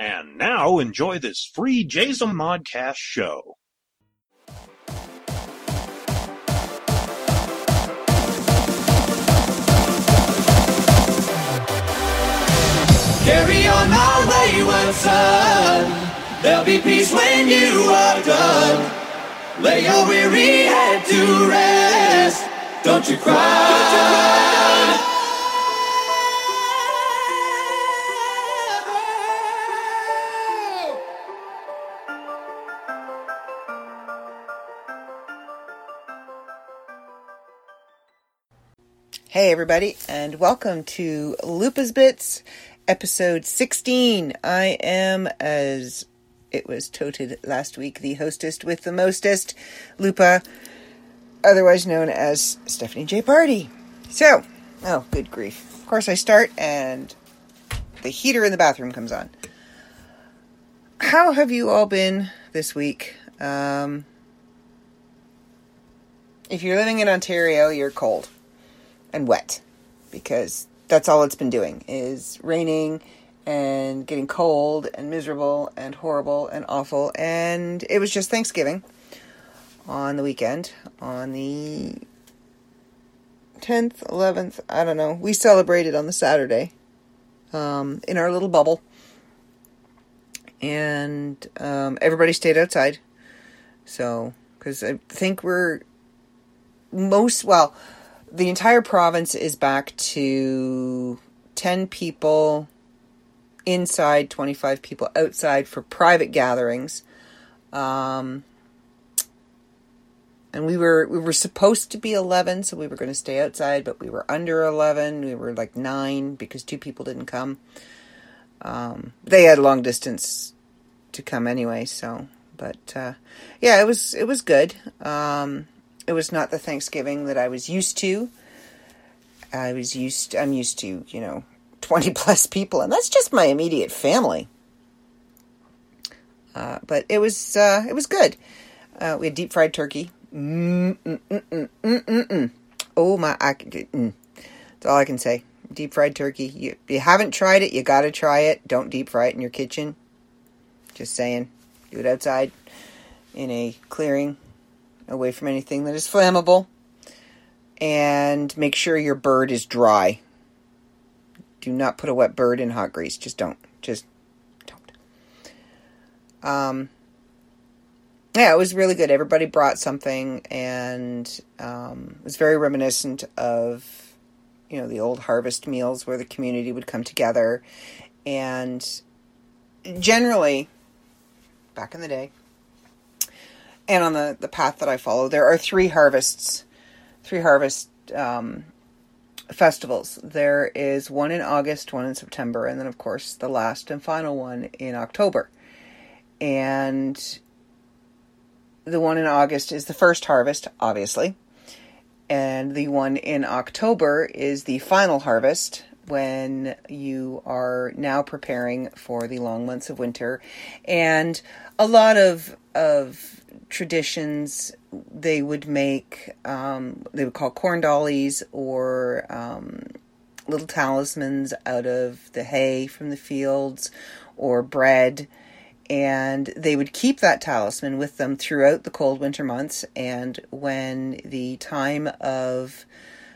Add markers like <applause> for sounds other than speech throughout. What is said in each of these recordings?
And now enjoy this free Jason Modcast show. Carry on my wayward son. There'll be peace when you are done. Lay your weary head to rest. Don't you cry. Don't you cry. Hey, everybody, and welcome to Lupa's Bits, episode 16. I am, as it was toted last week, the hostess with the mostest, Lupa, otherwise known as Stephanie J. Party. So, oh, good grief. Of course, I start, and the heater in the bathroom comes on. How have you all been this week? Um, if you're living in Ontario, you're cold and wet because that's all it's been doing is raining and getting cold and miserable and horrible and awful. And it was just Thanksgiving on the weekend on the 10th 11th I don't know. We celebrated on the Saturday um, in our little bubble. And um, everybody stayed outside. So because I think we're most well the entire province is back to 10 people inside, 25 people outside for private gatherings. Um, and we were we were supposed to be 11 so we were going to stay outside but we were under 11 we were like 9 because two people didn't come. Um, they had long distance to come anyway so but uh, yeah it was it was good. Um, it was not the Thanksgiving that I was used to. I was used I'm used to, you know, <laughs> 20 plus people and that's just my immediate family. Uh, but it was uh, it was good. Uh, we had deep fried turkey. Mm, mm, mm, mm, mm, mm. Oh my! I, mm. That's all I can say. Deep fried turkey. You, you haven't tried it, you got to try it. Don't deep fry it in your kitchen. Just saying. Do it outside in a clearing away from anything that is flammable. And make sure your bird is dry. Do not put a wet bird in hot grease. Just don't. Just don't. Um, yeah, it was really good. Everybody brought something, and um, it was very reminiscent of, you know, the old harvest meals where the community would come together. And generally, back in the day, and on the, the path that I follow, there are three harvests, three harvest um, festivals. There is one in August, one in September, and then, of course, the last and final one in October. And the one in August is the first harvest, obviously. And the one in October is the final harvest when you are now preparing for the long months of winter. And a lot of of traditions they would make um, they would call corn dollies or um, little talismans out of the hay from the fields or bread. And they would keep that talisman with them throughout the cold winter months. And when the time of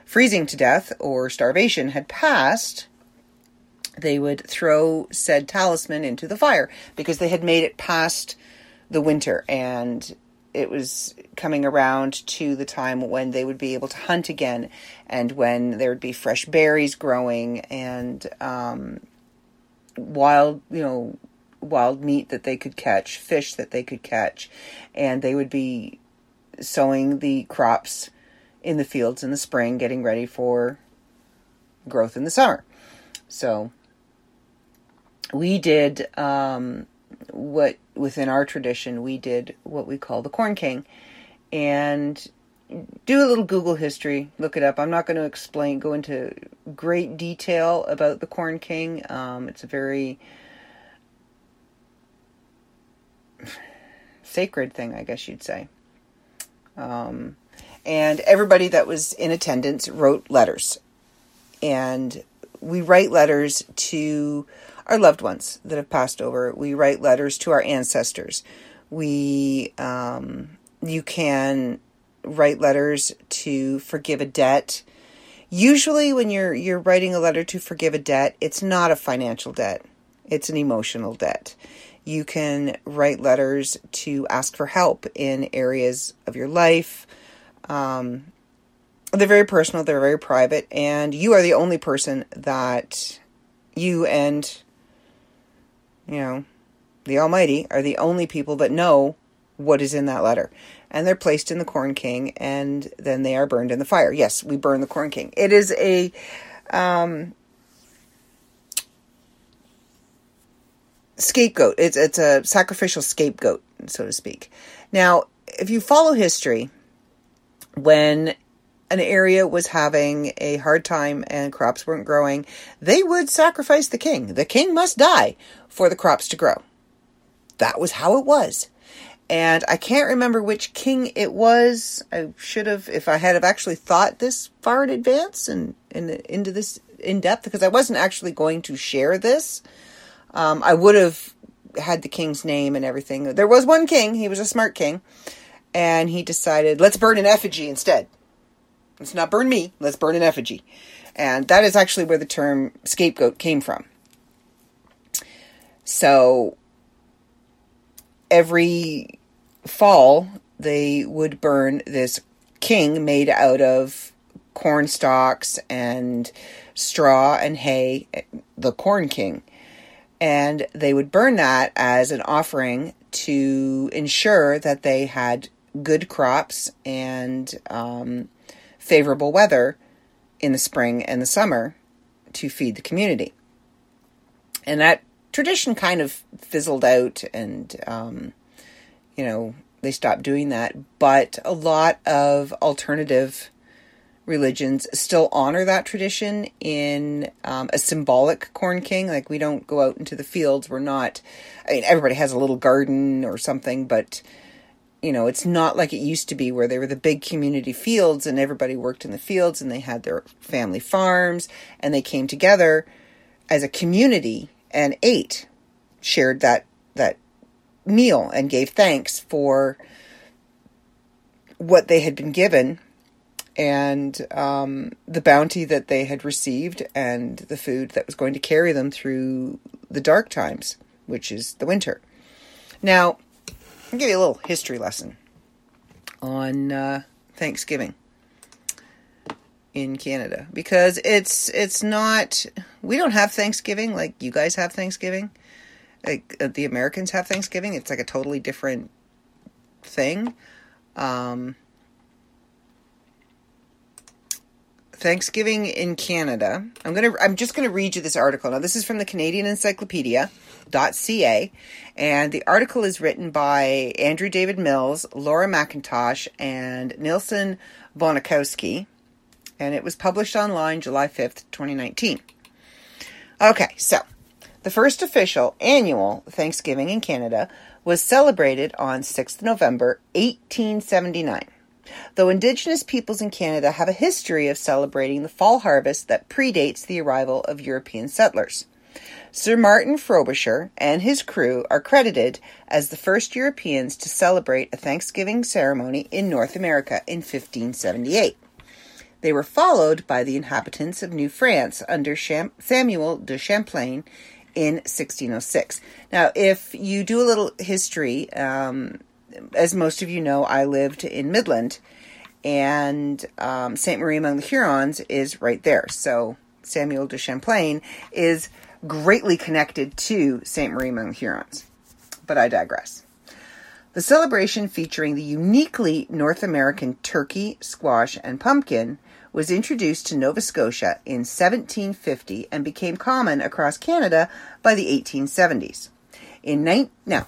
freezing to death or starvation had passed they would throw said talisman into the fire because they had made it past the winter and it was coming around to the time when they would be able to hunt again and when there would be fresh berries growing and um, wild you know wild meat that they could catch fish that they could catch and they would be sowing the crops in the fields in the spring getting ready for growth in the summer. So we did um, what within our tradition we did what we call the corn king. And do a little google history look it up. I'm not going to explain go into great detail about the corn king. Um, it's a very <sighs> sacred thing i guess you'd say. Um, and everybody that was in attendance wrote letters. And we write letters to our loved ones that have passed over. We write letters to our ancestors. We, um, you can write letters to forgive a debt. Usually, when you're you're writing a letter to forgive a debt, it's not a financial debt; it's an emotional debt. You can write letters to ask for help in areas of your life. Um, they're very personal, they're very private, and you are the only person that you and, you know, the Almighty are the only people that know what is in that letter. And they're placed in the Corn King, and then they are burned in the fire. Yes, we burn the Corn King. It is a. Um, scapegoat. It's it's a sacrificial scapegoat, so to speak. Now, if you follow history, when an area was having a hard time and crops weren't growing, they would sacrifice the king. The king must die for the crops to grow. That was how it was. And I can't remember which king it was. I should have, if I had have actually thought this far in advance and, and into this in depth, because I wasn't actually going to share this um, I would have had the king's name and everything. There was one king, he was a smart king, and he decided, let's burn an effigy instead. Let's not burn me, let's burn an effigy. And that is actually where the term scapegoat came from. So every fall, they would burn this king made out of corn stalks and straw and hay, the corn king and they would burn that as an offering to ensure that they had good crops and um, favorable weather in the spring and the summer to feed the community. And that tradition kind of fizzled out, and um, you know they stopped doing that. But a lot of alternative religions still honor that tradition in um, a symbolic corn king. Like we don't go out into the fields. We're not. I mean, everybody has a little garden or something, but you know, it's not like it used to be where they were the big community fields and everybody worked in the fields and they had their family farms and they came together as a community and ate, shared that that meal and gave thanks for what they had been given and um, the bounty that they had received and the food that was going to carry them through the dark times, which is the winter. Now, I'll give you a little history lesson on uh, Thanksgiving in Canada because it's it's not we don't have Thanksgiving like you guys have Thanksgiving. Like uh, the Americans have Thanksgiving. It's like a totally different thing. Um, Thanksgiving in Canada. I'm gonna. I'm just gonna read you this article. Now, this is from the Canadian Encyclopedia.ca, and the article is written by Andrew David Mills, Laura McIntosh, and Neilson Bonikowsky, and it was published online July 5th, 2019. Okay, so the first official annual Thanksgiving in Canada was celebrated on 6th November 1879 though Indigenous peoples in Canada have a history of celebrating the fall harvest that predates the arrival of European settlers. Sir Martin Frobisher and his crew are credited as the first Europeans to celebrate a Thanksgiving ceremony in North America in 1578. They were followed by the inhabitants of New France under Cham- Samuel de Champlain in 1606. Now, if you do a little history, um, as most of you know, I lived in Midland, and um, Sainte Marie among the Hurons is right there. So Samuel de Champlain is greatly connected to Saint Marie among the Hurons. But I digress. The celebration featuring the uniquely North American turkey, squash, and pumpkin was introduced to Nova Scotia in 1750 and became common across Canada by the 1870s. In ni- now,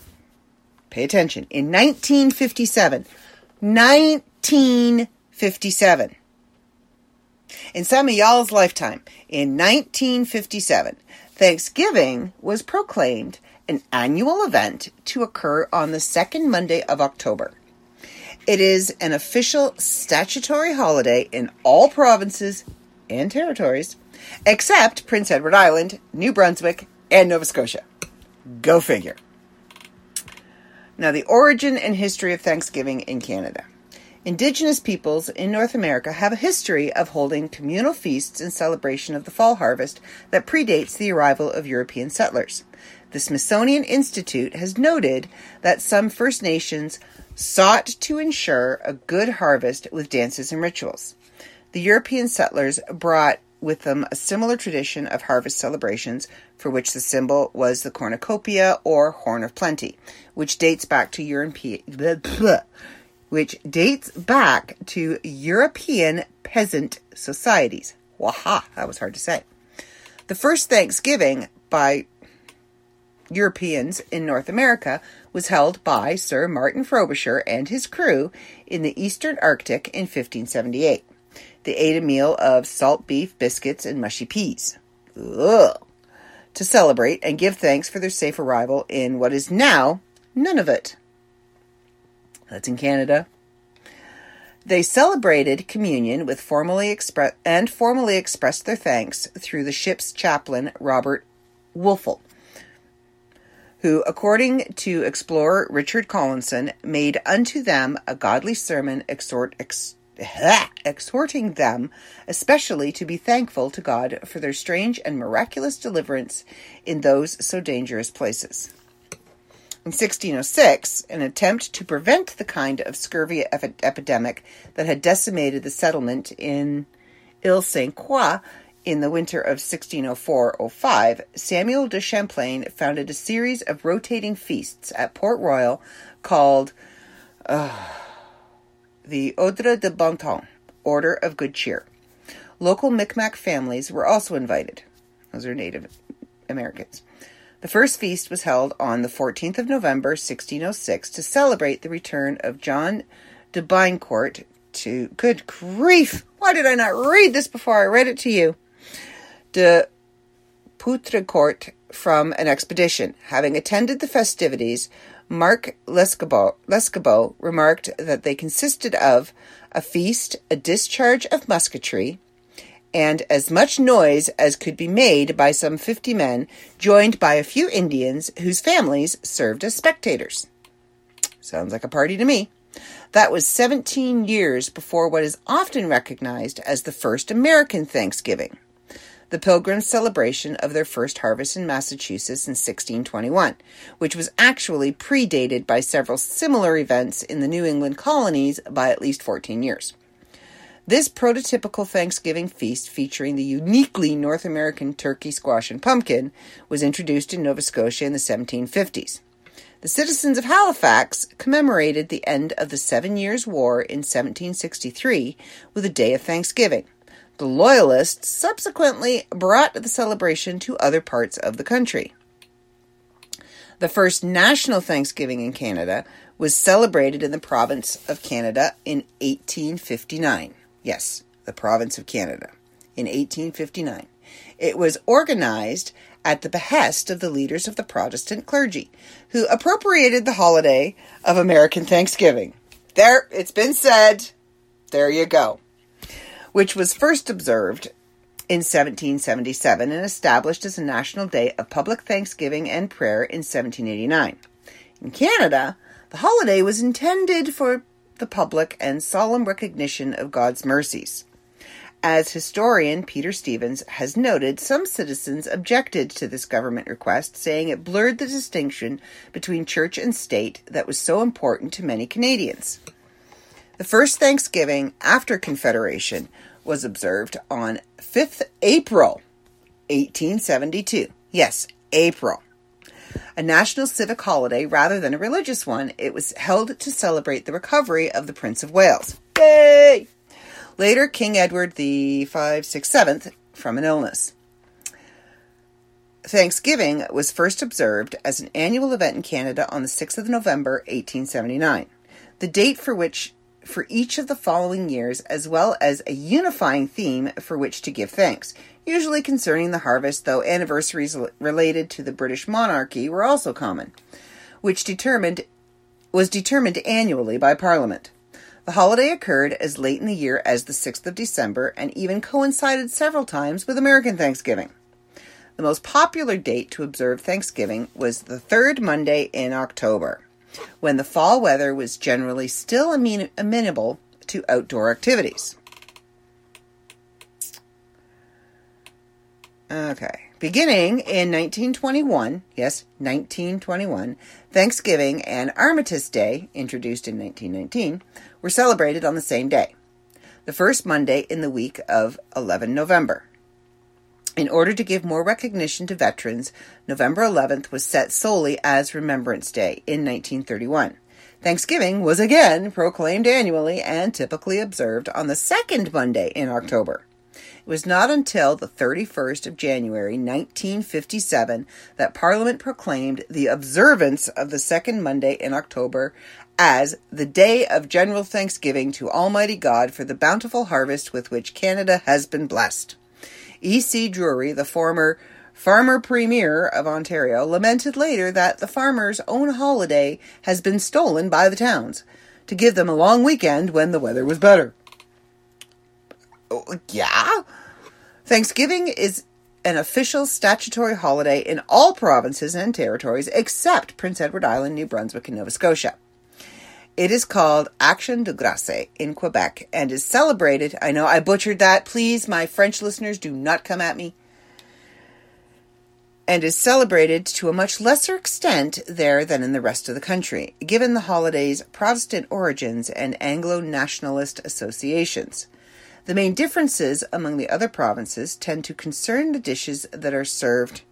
Pay attention. In 1957, 1957, in some of y'all's lifetime, in 1957, Thanksgiving was proclaimed an annual event to occur on the second Monday of October. It is an official statutory holiday in all provinces and territories except Prince Edward Island, New Brunswick, and Nova Scotia. Go figure. Now, the origin and history of Thanksgiving in Canada. Indigenous peoples in North America have a history of holding communal feasts in celebration of the fall harvest that predates the arrival of European settlers. The Smithsonian Institute has noted that some First Nations sought to ensure a good harvest with dances and rituals. The European settlers brought with them a similar tradition of harvest celebrations for which the symbol was the cornucopia or horn of plenty, which dates back to European which dates back to European peasant societies. Waha, that was hard to say. The first Thanksgiving by Europeans in North America was held by Sir Martin Frobisher and his crew in the eastern Arctic in 1578. They ate a meal of salt beef, biscuits, and mushy peas. Ugh. To celebrate and give thanks for their safe arrival in what is now Nunavut. That's in Canada. They celebrated communion with formally expre- and formally expressed their thanks through the ship's chaplain Robert Wolfall, who, according to explorer Richard Collinson, made unto them a godly sermon exhort, ex- <laughs> exhorting them especially to be thankful to God for their strange and miraculous deliverance in those so dangerous places. In 1606, an attempt to prevent the kind of scurvy ep- epidemic that had decimated the settlement in Ile St. Croix in the winter of 1604 05, Samuel de Champlain founded a series of rotating feasts at Port Royal called uh, the Ordre de Bon Order of Good Cheer. Local Micmac families were also invited. Those are Native Americans. The first feast was held on the 14th of November, 1606, to celebrate the return of John de Biencourt to. Good grief! Why did I not read this before I read it to you? De Poutrincourt from an expedition. Having attended the festivities, Lescarbot, Lescarbot remarked that they consisted of a feast, a discharge of musketry, and as much noise as could be made by some fifty men, joined by a few Indians whose families served as spectators. Sounds like a party to me. That was 17 years before what is often recognized as the first American Thanksgiving, the Pilgrims' celebration of their first harvest in Massachusetts in 1621, which was actually predated by several similar events in the New England colonies by at least 14 years. This prototypical Thanksgiving feast, featuring the uniquely North American turkey, squash, and pumpkin, was introduced in Nova Scotia in the 1750s. The citizens of Halifax commemorated the end of the Seven Years' War in 1763 with a day of Thanksgiving. The Loyalists subsequently brought the celebration to other parts of the country. The first national Thanksgiving in Canada was celebrated in the province of Canada in 1859. Yes, the province of Canada in 1859. It was organized at the behest of the leaders of the Protestant clergy, who appropriated the holiday of American Thanksgiving. There, it's been said. There you go. Which was first observed in 1777 and established as a national day of public thanksgiving and prayer in 1789. In Canada, the holiday was intended for the public and solemn recognition of God's mercies. As historian Peter Stevens has noted, some citizens objected to this government request, saying it blurred the distinction between church and state that was so important to many Canadians. The first Thanksgiving after Confederation was observed on 5th April 1872. Yes, April a national civic holiday rather than a religious one. It was held to celebrate the recovery of the Prince of Wales. Yay! Later, King Edward the 5, 6, 7th from an illness. Thanksgiving was first observed as an annual event in Canada on the 6th of November, 1879. The date for which for each of the following years, as well as a unifying theme for which to give thanks usually concerning the harvest, though anniversaries related to the British monarchy were also common, which determined was determined annually by Parliament. The holiday occurred as late in the year as the 6th of December and even coincided several times with American Thanksgiving. The most popular date to observe Thanksgiving was the third Monday in October, when the fall weather was generally still amen- amenable to outdoor activities. Okay. Beginning in 1921, yes, 1921, Thanksgiving and Armistice Day, introduced in 1919, were celebrated on the same day, the first Monday in the week of 11 November. In order to give more recognition to veterans, November 11th was set solely as Remembrance Day in 1931. Thanksgiving was again proclaimed annually and typically observed on the second Monday in October. It was not until the 31st of January 1957 that Parliament proclaimed the observance of the second Monday in October as the day of general thanksgiving to Almighty God for the bountiful harvest with which Canada has been blessed. E.C. Drury, the former farmer premier of Ontario, lamented later that the farmers' own holiday has been stolen by the towns to give them a long weekend when the weather was better. Oh, yeah? Thanksgiving is an official statutory holiday in all provinces and territories except Prince Edward Island, New Brunswick, and Nova Scotia. It is called Action de Grace in Quebec and is celebrated. I know I butchered that. Please, my French listeners, do not come at me. And is celebrated to a much lesser extent there than in the rest of the country, given the holiday's Protestant origins and Anglo nationalist associations. The main differences among the other provinces tend to concern the dishes that are served.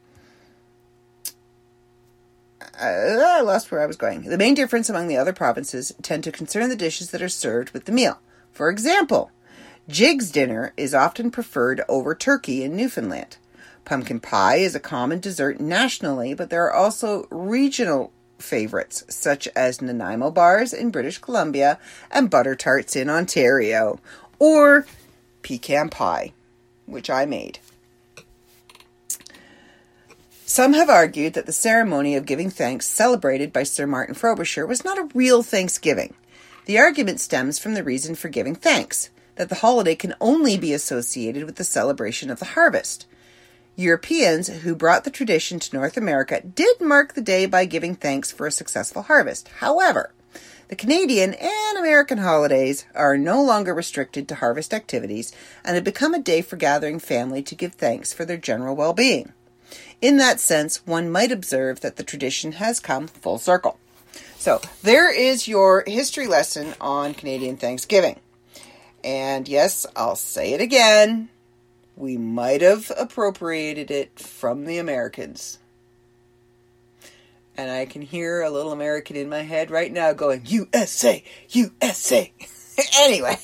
Uh, I lost where I was going. The main difference among the other provinces tend to concern the dishes that are served with the meal. For example, Jiggs dinner is often preferred over turkey in Newfoundland. Pumpkin pie is a common dessert nationally, but there are also regional favorites, such as Nanaimo bars in British Columbia and butter tarts in Ontario, or pecan pie, which I made. Some have argued that the ceremony of giving thanks celebrated by Sir Martin Frobisher was not a real Thanksgiving. The argument stems from the reason for giving thanks, that the holiday can only be associated with the celebration of the harvest. Europeans who brought the tradition to North America did mark the day by giving thanks for a successful harvest. However, the Canadian and American holidays are no longer restricted to harvest activities and have become a day for gathering family to give thanks for their general well being. In that sense, one might observe that the tradition has come full circle. So, there is your history lesson on Canadian Thanksgiving. And yes, I'll say it again. We might have appropriated it from the Americans. And I can hear a little American in my head right now going, USA, USA. <laughs> anyway.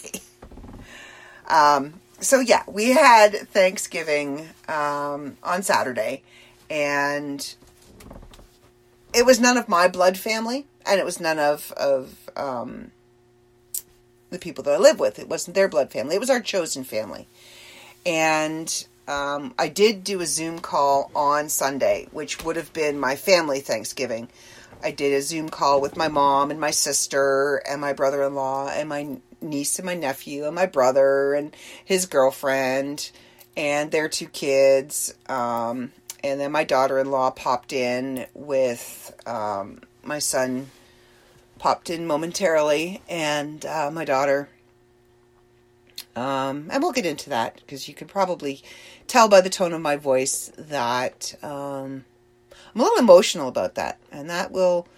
Um, so yeah, we had Thanksgiving um, on Saturday, and it was none of my blood family, and it was none of of um, the people that I live with. It wasn't their blood family; it was our chosen family. And um, I did do a Zoom call on Sunday, which would have been my family Thanksgiving. I did a Zoom call with my mom and my sister and my brother in law and my niece and my nephew and my brother and his girlfriend and their two kids. Um, and then my daughter in law popped in with um, my son, popped in momentarily, and uh, my daughter. Um, and we'll get into that because you can probably tell by the tone of my voice that um, I'm a little emotional about that, and that will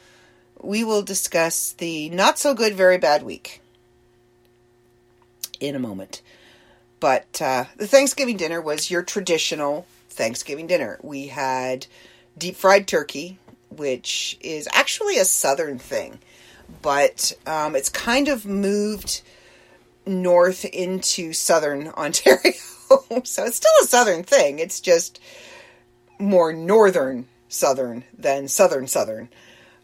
we will discuss the not so good, very bad week in a moment. But uh, the Thanksgiving dinner was your traditional Thanksgiving dinner. We had deep fried turkey, which is actually a southern thing, but um, it's kind of moved north into southern <laughs> Ontario. so it's still a southern thing. It's just more northern southern than southern southern.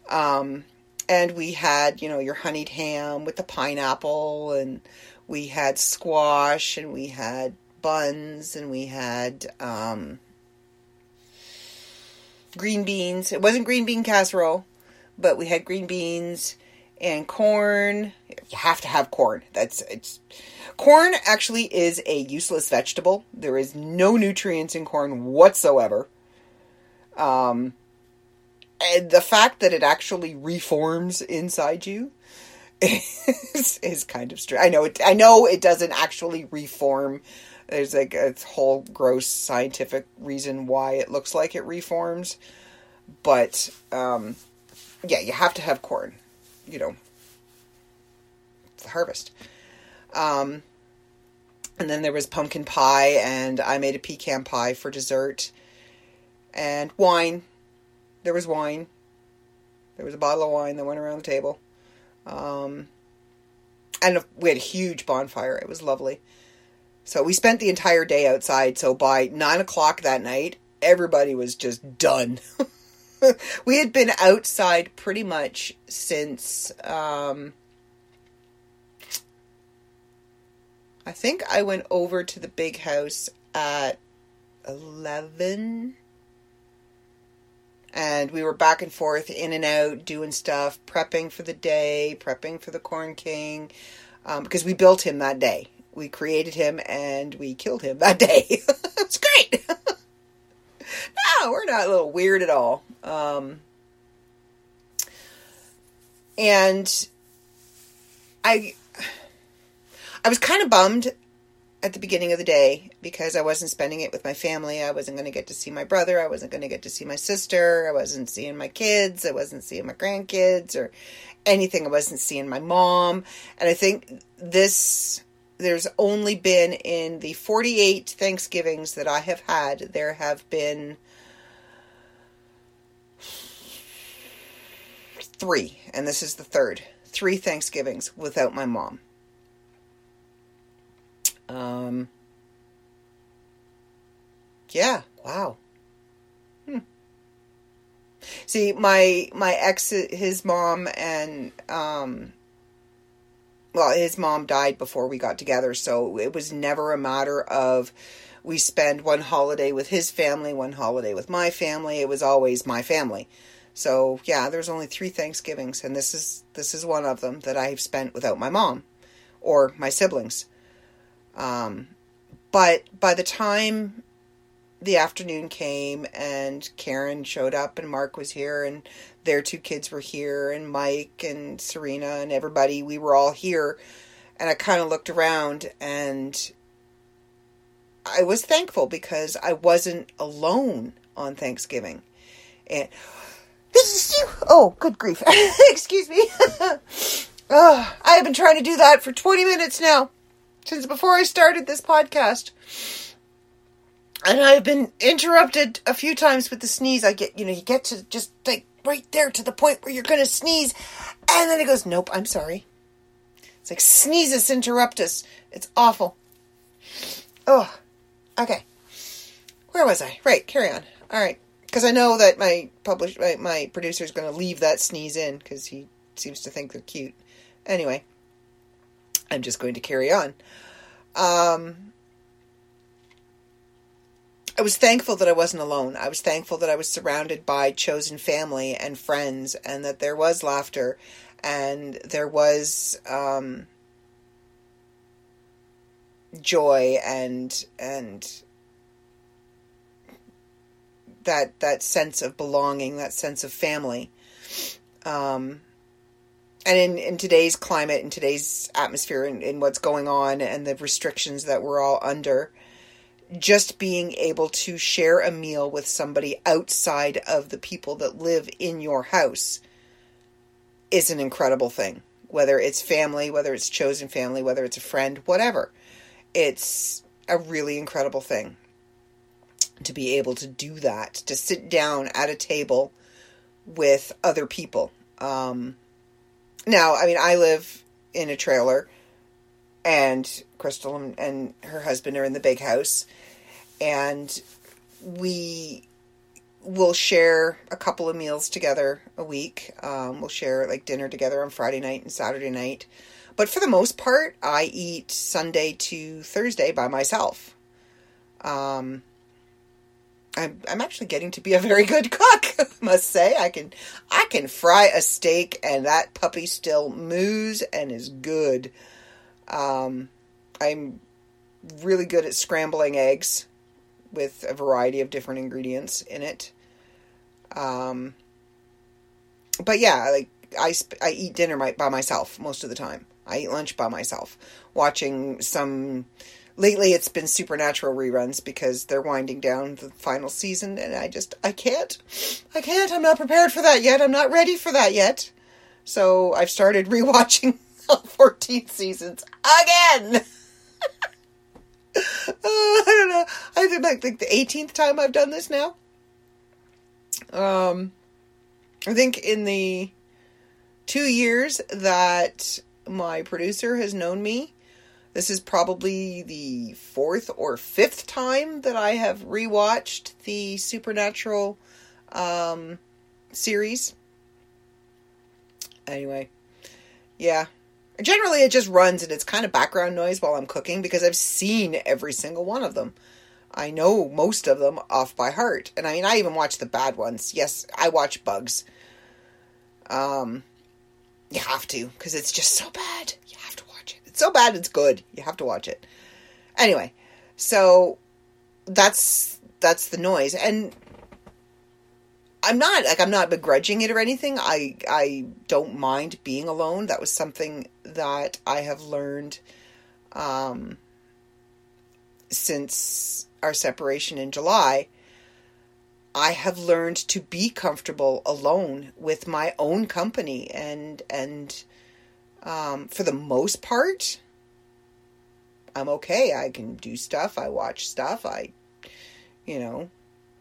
Um, and we had, you know, your honeyed ham with the pineapple, and we had squash, and we had buns, and we had um, green beans. It wasn't green bean casserole, but we had green beans and corn. You have to have corn. That's it's corn actually is a useless vegetable. There is no nutrients in corn whatsoever. Um, and the fact that it actually reforms inside you <laughs> is, is kind of strange. I know it. I know it doesn't actually reform. There's like a whole gross scientific reason why it looks like it reforms, but um, yeah, you have to have corn. You know, the harvest. Um, and then there was pumpkin pie, and I made a pecan pie for dessert, and wine. There was wine. There was a bottle of wine that went around the table. Um, and we had a huge bonfire. It was lovely. So we spent the entire day outside. So by nine o'clock that night, everybody was just done. <laughs> we had been outside pretty much since um, I think I went over to the big house at 11 and we were back and forth in and out doing stuff prepping for the day prepping for the corn king um, because we built him that day we created him and we killed him that <laughs> day it's great <laughs> no we're not a little weird at all um, and i i was kind of bummed at the beginning of the day because I wasn't spending it with my family. I wasn't going to get to see my brother. I wasn't going to get to see my sister. I wasn't seeing my kids. I wasn't seeing my grandkids or anything. I wasn't seeing my mom. And I think this, there's only been in the 48 Thanksgivings that I have had, there have been three, and this is the third. Three Thanksgivings without my mom. Um, yeah, wow. Hmm. See, my my ex, his mom, and um, well, his mom died before we got together, so it was never a matter of we spend one holiday with his family, one holiday with my family. It was always my family. So yeah, there's only three Thanksgivings, and this is this is one of them that I've spent without my mom or my siblings. Um, but by the time the afternoon came and Karen showed up and Mark was here and their two kids were here and Mike and Serena and everybody, we were all here. And I kind of looked around and I was thankful because I wasn't alone on Thanksgiving. And this is you. oh, good grief. <laughs> Excuse me. <laughs> oh, I have been trying to do that for 20 minutes now since before I started this podcast. And I've been interrupted a few times with the sneeze. I get, you know, you get to just like right there to the point where you're going to sneeze. And then it goes, nope, I'm sorry. It's like sneeze us, interrupt us. It's awful. Oh, okay. Where was I? Right, carry on. All right. Because I know that my publish my, my producer is going to leave that sneeze in because he seems to think they're cute. Anyway. I'm just going to carry on. Um, I was thankful that I wasn't alone. I was thankful that I was surrounded by chosen family and friends, and that there was laughter, and there was um, joy, and and that that sense of belonging, that sense of family. Um, and in, in today's climate, in today's atmosphere, and in, in what's going on, and the restrictions that we're all under, just being able to share a meal with somebody outside of the people that live in your house is an incredible thing. Whether it's family, whether it's chosen family, whether it's a friend, whatever. It's a really incredible thing to be able to do that, to sit down at a table with other people. Um, now, I mean, I live in a trailer, and Crystal and, her husband are in the big house, and we will share a couple of meals together a week. Um, we'll share like dinner together on Friday night and Saturday night. But for the most part, I eat Sunday to Thursday by myself. Um, I'm I'm actually getting to be a very good cook, <laughs> must say. I can I can fry a steak and that puppy still moos and is good. Um, I'm really good at scrambling eggs with a variety of different ingredients in it. Um, but yeah, like I sp- I eat dinner my, by myself most of the time. I eat lunch by myself, watching some. Lately, it's been Supernatural reruns because they're winding down the final season, and I just I can't, I can't. I'm not prepared for that yet. I'm not ready for that yet. So I've started <laughs> rewatching all <laughs> 14 seasons again. <laughs> Uh, I don't know. I think like, like the 18th time I've done this now. Um, I think in the two years that my producer has known me, this is probably the fourth or fifth time that I have rewatched the Supernatural um, series. Anyway, yeah, Generally, it just runs and it's kind of background noise while I'm cooking because I've seen every single one of them. I know most of them off by heart. And I mean, I even watch the bad ones. Yes, I watch Bugs. Um, you have to because it's just so bad. You have to watch it. It's so bad, it's good. You have to watch it. Anyway, so that's that's the noise and I'm not like I'm not begrudging it or anything. I I don't mind being alone. That was something that I have learned um, since our separation in July. I have learned to be comfortable alone with my own company and and um, for the most part I'm okay. I can do stuff. I watch stuff. I you know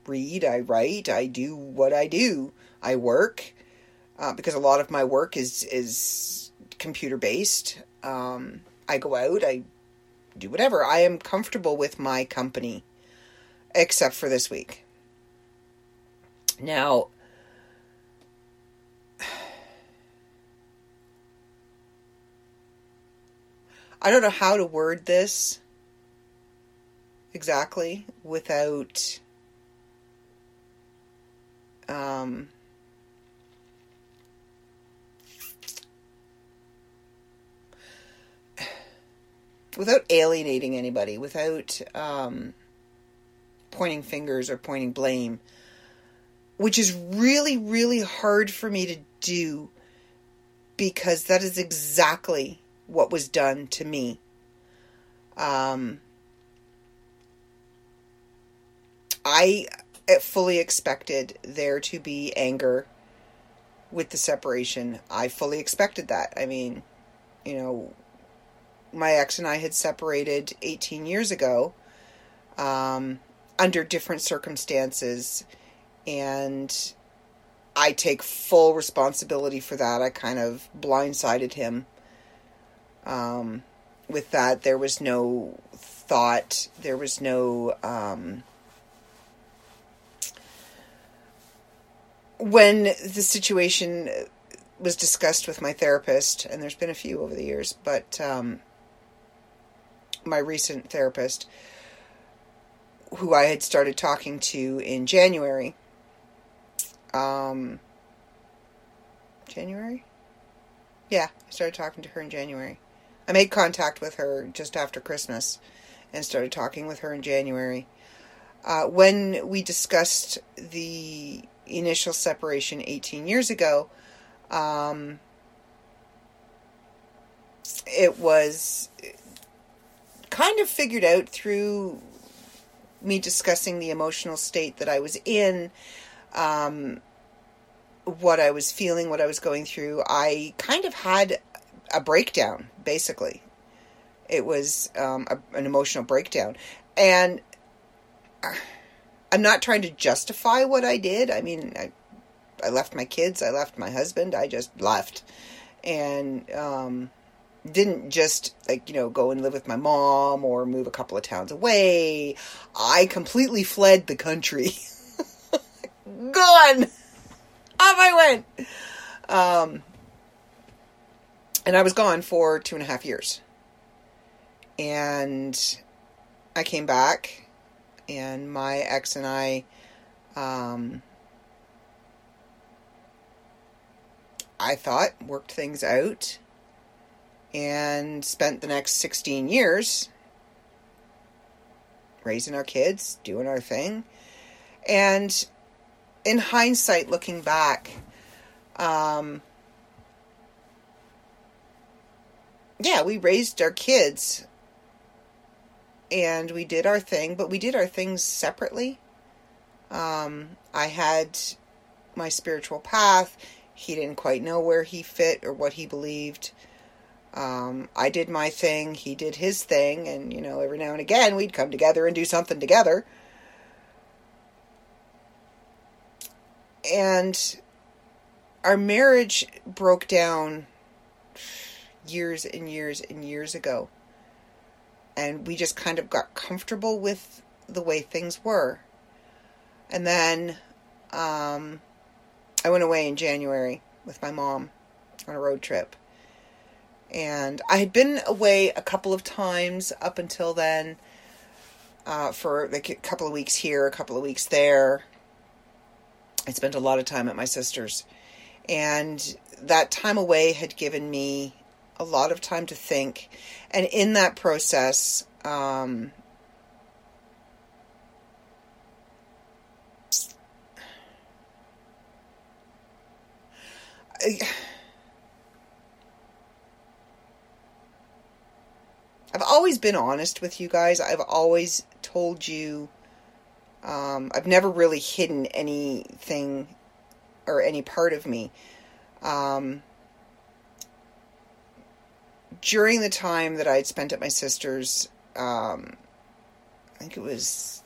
read, I write, I do what I do. I work uh, because a lot of my work is is computer based. Um, I go out, I do whatever. I am comfortable with my company, except for this week. Now, I don't know how to word this exactly without um, without alienating anybody, without um, pointing fingers or pointing blame, which is really, really hard for me to do because that is exactly what was done to me. Um, I fully expected there to be anger with the separation. I fully expected that. I mean, you know, my ex and I had separated 18 years ago um, under different circumstances, and I take full responsibility for that. I kind of blindsided him. Um, with that, there was no thought, there was no. Um, when the situation was discussed with my therapist, and there's been a few over the years, but um, my recent therapist, who I had started talking to in January, um, January? Yeah, I started talking to her in January. I made contact with her just after Christmas and started talking with her in January. Uh, when we discussed the initial separation 18 years ago, um, it was kind of figured out through me discussing the emotional state that I was in, um, what I was feeling, what I was going through. I kind of had a breakdown, basically. It was um, a, an emotional breakdown. And. Uh, I'm not trying to justify what I did. I mean, I, I left my kids, I left my husband, I just left. And um, didn't just, like, you know, go and live with my mom or move a couple of towns away. I completely fled the country. <laughs> Gone! Off I went! Um, and I was gone for two and a half years. And I came back and my ex and I um, I thought worked things out and spent the next 16 years raising our kids, doing our thing. And in hindsight, looking back, um, yeah, we raised our kids and we did our thing, but we did our things separately. Um, I had my spiritual path. He didn't quite know where he fit or what he believed. Um, I did my thing, he did his thing, and you know, every now and again we'd come together and do something together. And our marriage broke down years and years and years ago. And we just kind of got comfortable with the way things were. And then um, I went away in January with my mom on a road trip. And I had been away a couple of times up until then uh, for like a couple of weeks here, a couple of weeks there. I spent a lot of time at my sister's. And that time away had given me a lot of time to think. And in that process, um, I've always been honest with you guys. I've always told you. Um, I've never really hidden anything or any part of me. Um, during the time that I'd spent at my sister's, um, I think it was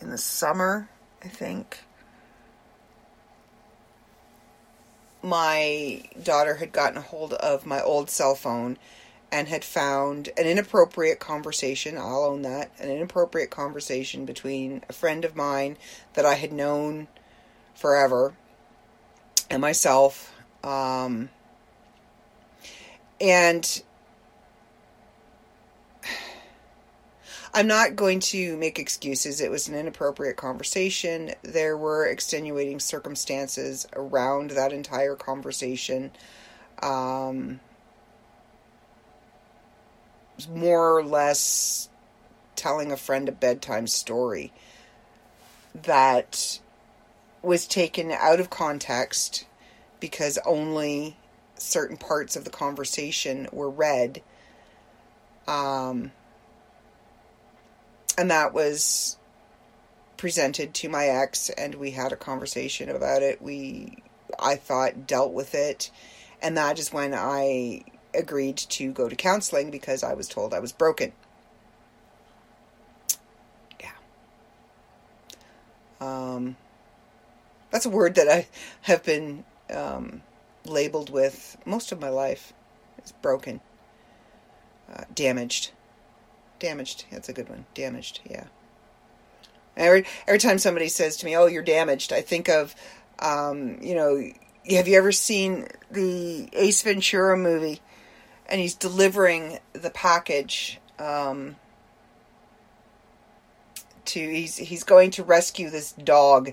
in the summer, I think. My daughter had gotten a hold of my old cell phone and had found an inappropriate conversation. I'll own that an inappropriate conversation between a friend of mine that I had known forever and myself. Um, and I'm not going to make excuses. It was an inappropriate conversation. There were extenuating circumstances around that entire conversation. Um, more or less telling a friend a bedtime story that was taken out of context because only certain parts of the conversation were read. Um, and that was presented to my ex and we had a conversation about it. We i thought dealt with it. And that is when i agreed to go to counseling because i was told i was broken. Yeah. Um that's a word that i have been um, labeled with most of my life is broken uh, damaged Damaged. That's a good one. Damaged. Yeah. Every every time somebody says to me, "Oh, you're damaged," I think of, um, you know, have you ever seen the Ace Ventura movie? And he's delivering the package um, to he's he's going to rescue this dog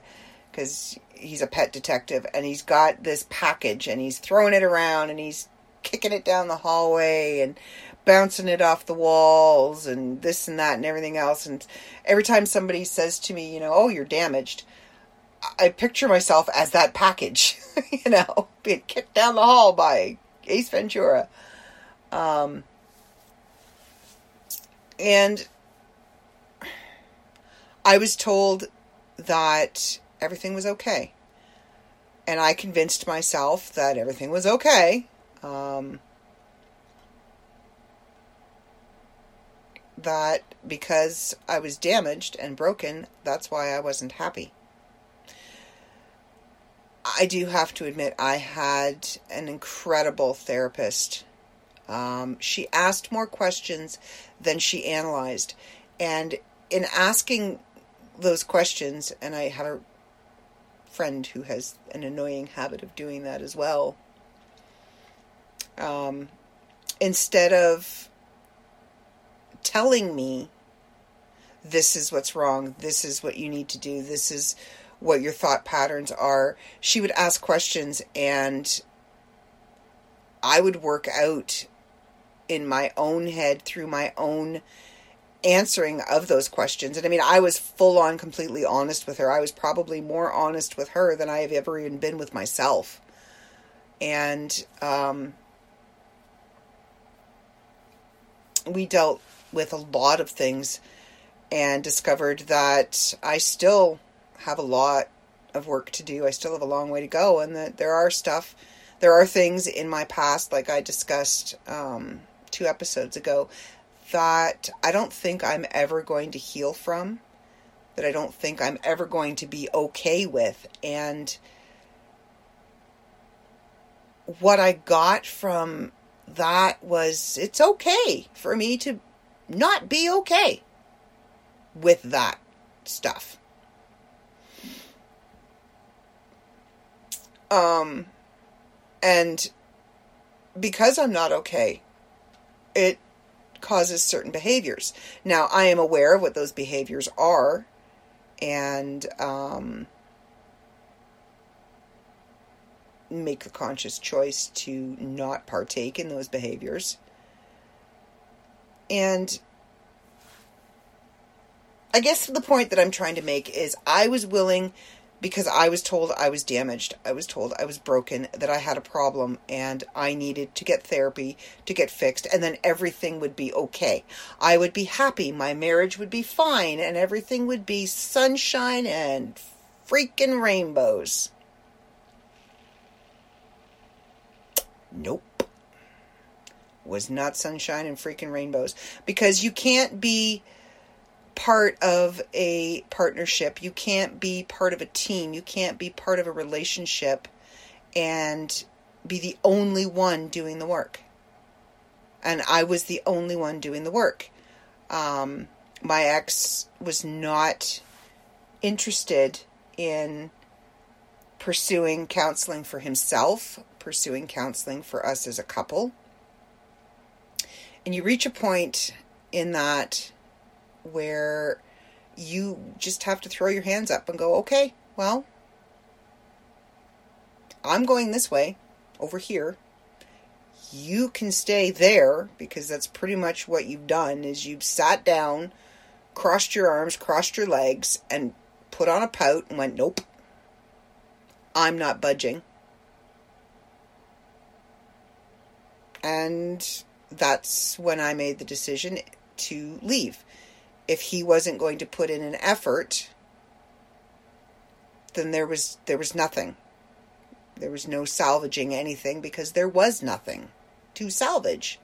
because he's a pet detective, and he's got this package, and he's throwing it around, and he's kicking it down the hallway, and bouncing it off the walls and this and that and everything else. And every time somebody says to me, you know, oh, you're damaged, I picture myself as that package, <laughs> you know, being kicked down the hall by Ace Ventura. Um, and I was told that everything was okay. And I convinced myself that everything was okay. Um, that because I was damaged and broken, that's why I wasn't happy. I do have to admit, I had an incredible therapist. Um, she asked more questions than she analyzed. And in asking those questions, and I have a friend who has an annoying habit of doing that as well, um, instead of telling me this is what's wrong, this is what you need to do, this is what your thought patterns are. She would ask questions and I would work out in my own head through my own answering of those questions. And I mean, I was full on completely honest with her. I was probably more honest with her than I have ever even been with myself. And um, we dealt with a lot of things and discovered that I still have a lot of work to do. I still have a long way to go, and that there are stuff, there are things in my past, like I discussed um, two episodes ago, that I don't think I'm ever going to heal from, that I don't think I'm ever going to be okay with. And what I got from that was it's okay for me to not be okay with that stuff. Um, and because I'm not okay, it causes certain behaviors. Now, I am aware of what those behaviors are, and um, make the conscious choice to not partake in those behaviors. And I guess the point that I'm trying to make is I was willing because I was told I was damaged. I was told I was broken, that I had a problem, and I needed to get therapy to get fixed, and then everything would be okay. I would be happy, my marriage would be fine, and everything would be sunshine and freaking rainbows. Nope. Was not sunshine and freaking rainbows. Because you can't be part of a partnership. You can't be part of a team. You can't be part of a relationship and be the only one doing the work. And I was the only one doing the work. Um, my ex was not interested in pursuing counseling for himself, pursuing counseling for us as a couple. And you reach a point in that where you just have to throw your hands up and go, okay, well, I'm going this way over here. You can stay there because that's pretty much what you've done is you've sat down, crossed your arms, crossed your legs and put on a pout and went, "Nope. I'm not budging." And that's when I made the decision to leave if he wasn't going to put in an effort, then there was there was nothing. There was no salvaging anything because there was nothing to salvage.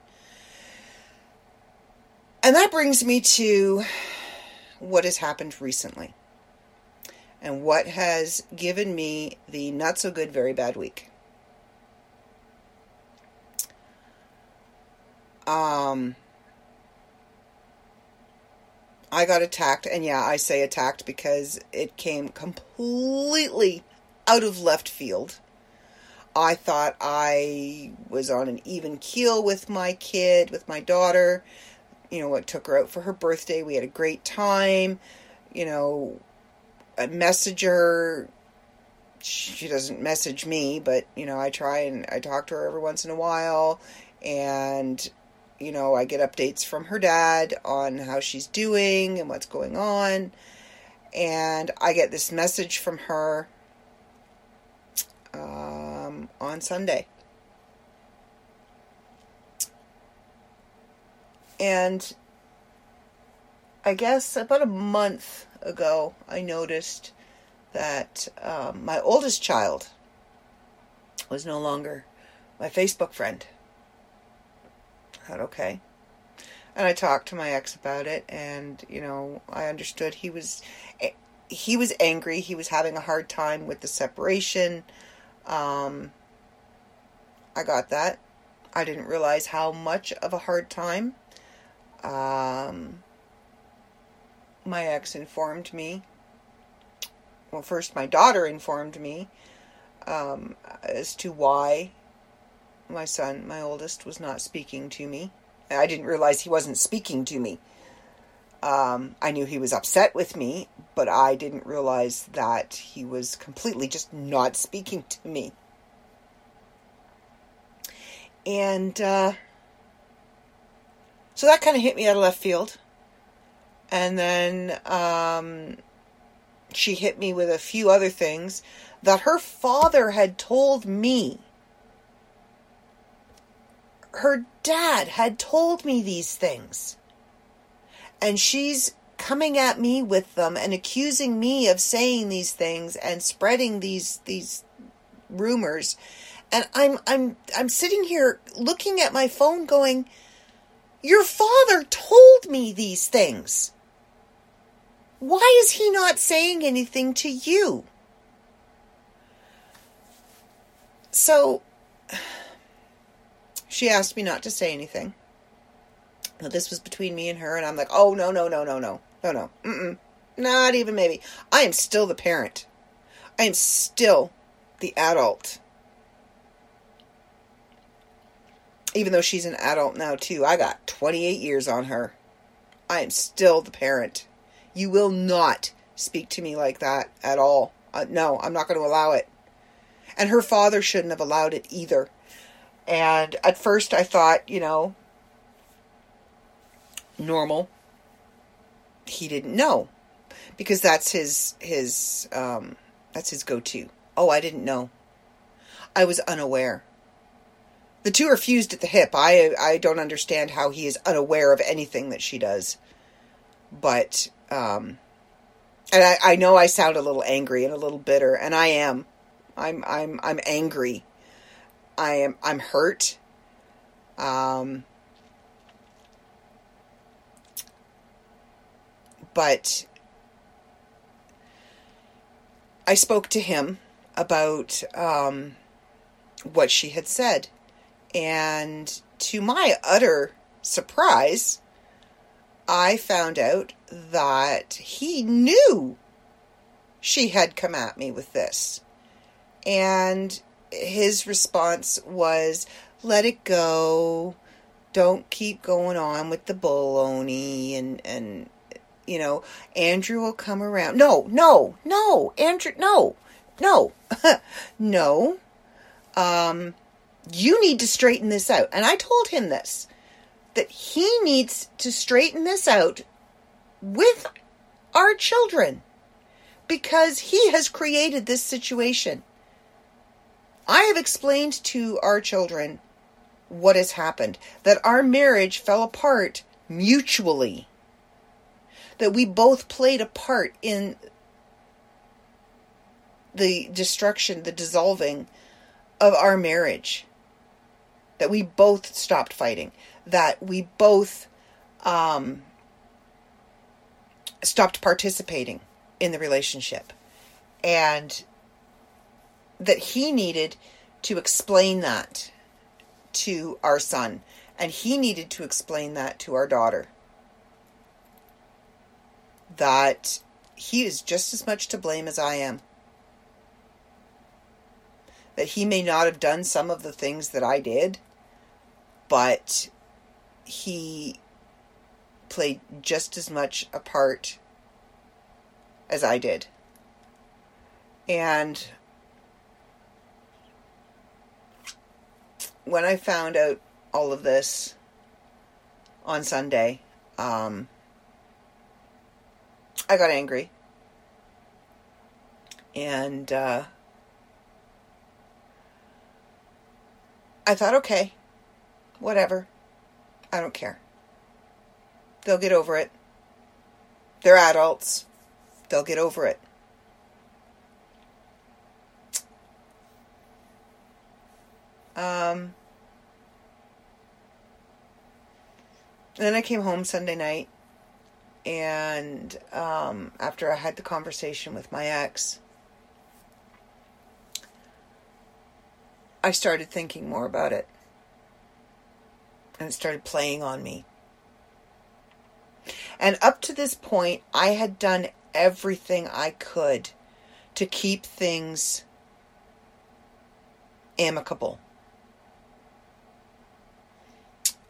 And that brings me to what has happened recently. And what has given me the not so good, very bad week. Um, I got attacked, and yeah, I say attacked because it came completely out of left field. I thought I was on an even keel with my kid, with my daughter. You know, I took her out for her birthday. We had a great time. You know, I message her. She doesn't message me, but, you know, I try and I talk to her every once in a while. And you know, I get updates from her dad on how she's doing and what's going on. And I get this message from her um, on Sunday. And I guess about a month ago, I noticed that um, my oldest child was no longer my Facebook friend thought, okay. And I talked to my ex about it, and you know, I understood he was he was angry. He was having a hard time with the separation. Um, I got that. I didn't realize how much of a hard time. Um, my ex informed me. Well, first, my daughter informed me um, as to why my son, my oldest, was not speaking to me. I didn't realize he wasn't speaking to me. Um, I knew he was upset with me, but I didn't realize that he was completely just not speaking to me. And uh, so that kind of hit me out of left field. And then um, she hit me with a few other things that her father had told me. Her dad had told me these things. And she's coming at me with them and accusing me of saying these things and spreading these these rumors. And I'm I'm I'm sitting here looking at my phone going, "Your father told me these things." Why is he not saying anything to you? So, she asked me not to say anything. Now, this was between me and her, and I'm like, oh, no, no, no, no, no, no, no, mm-mm, not even maybe. I am still the parent. I am still the adult. Even though she's an adult now, too, I got 28 years on her. I am still the parent. You will not speak to me like that at all. Uh, no, I'm not going to allow it. And her father shouldn't have allowed it either. And at first I thought, you know, normal. He didn't know because that's his his um that's his go-to. Oh, I didn't know. I was unaware. The two are fused at the hip. I I don't understand how he is unaware of anything that she does. But um and I, I know I sound a little angry and a little bitter, and I am. I'm I'm I'm angry. I am I'm hurt. Um but I spoke to him about um, what she had said. And to my utter surprise, I found out that he knew she had come at me with this. And his response was, let it go. Don't keep going on with the baloney and, and you know, Andrew will come around. No, no, no, Andrew, no, no, <laughs> no. Um, you need to straighten this out. And I told him this that he needs to straighten this out with our children because he has created this situation. I have explained to our children what has happened that our marriage fell apart mutually that we both played a part in the destruction, the dissolving of our marriage. That we both stopped fighting. That we both um, stopped participating in the relationship. And that he needed to explain that to our son. And he needed to explain that to our daughter that he is just as much to blame as I am. That he may not have done some of the things that I did, but he played just as much a part as I did. And when I found out all of this on Sunday, um, I got angry. And uh, I thought, okay, whatever. I don't care. They'll get over it. They're adults. They'll get over it. Um, then I came home Sunday night and um, after I had the conversation with my ex, I started thinking more about it. And it started playing on me. And up to this point, I had done everything I could to keep things amicable.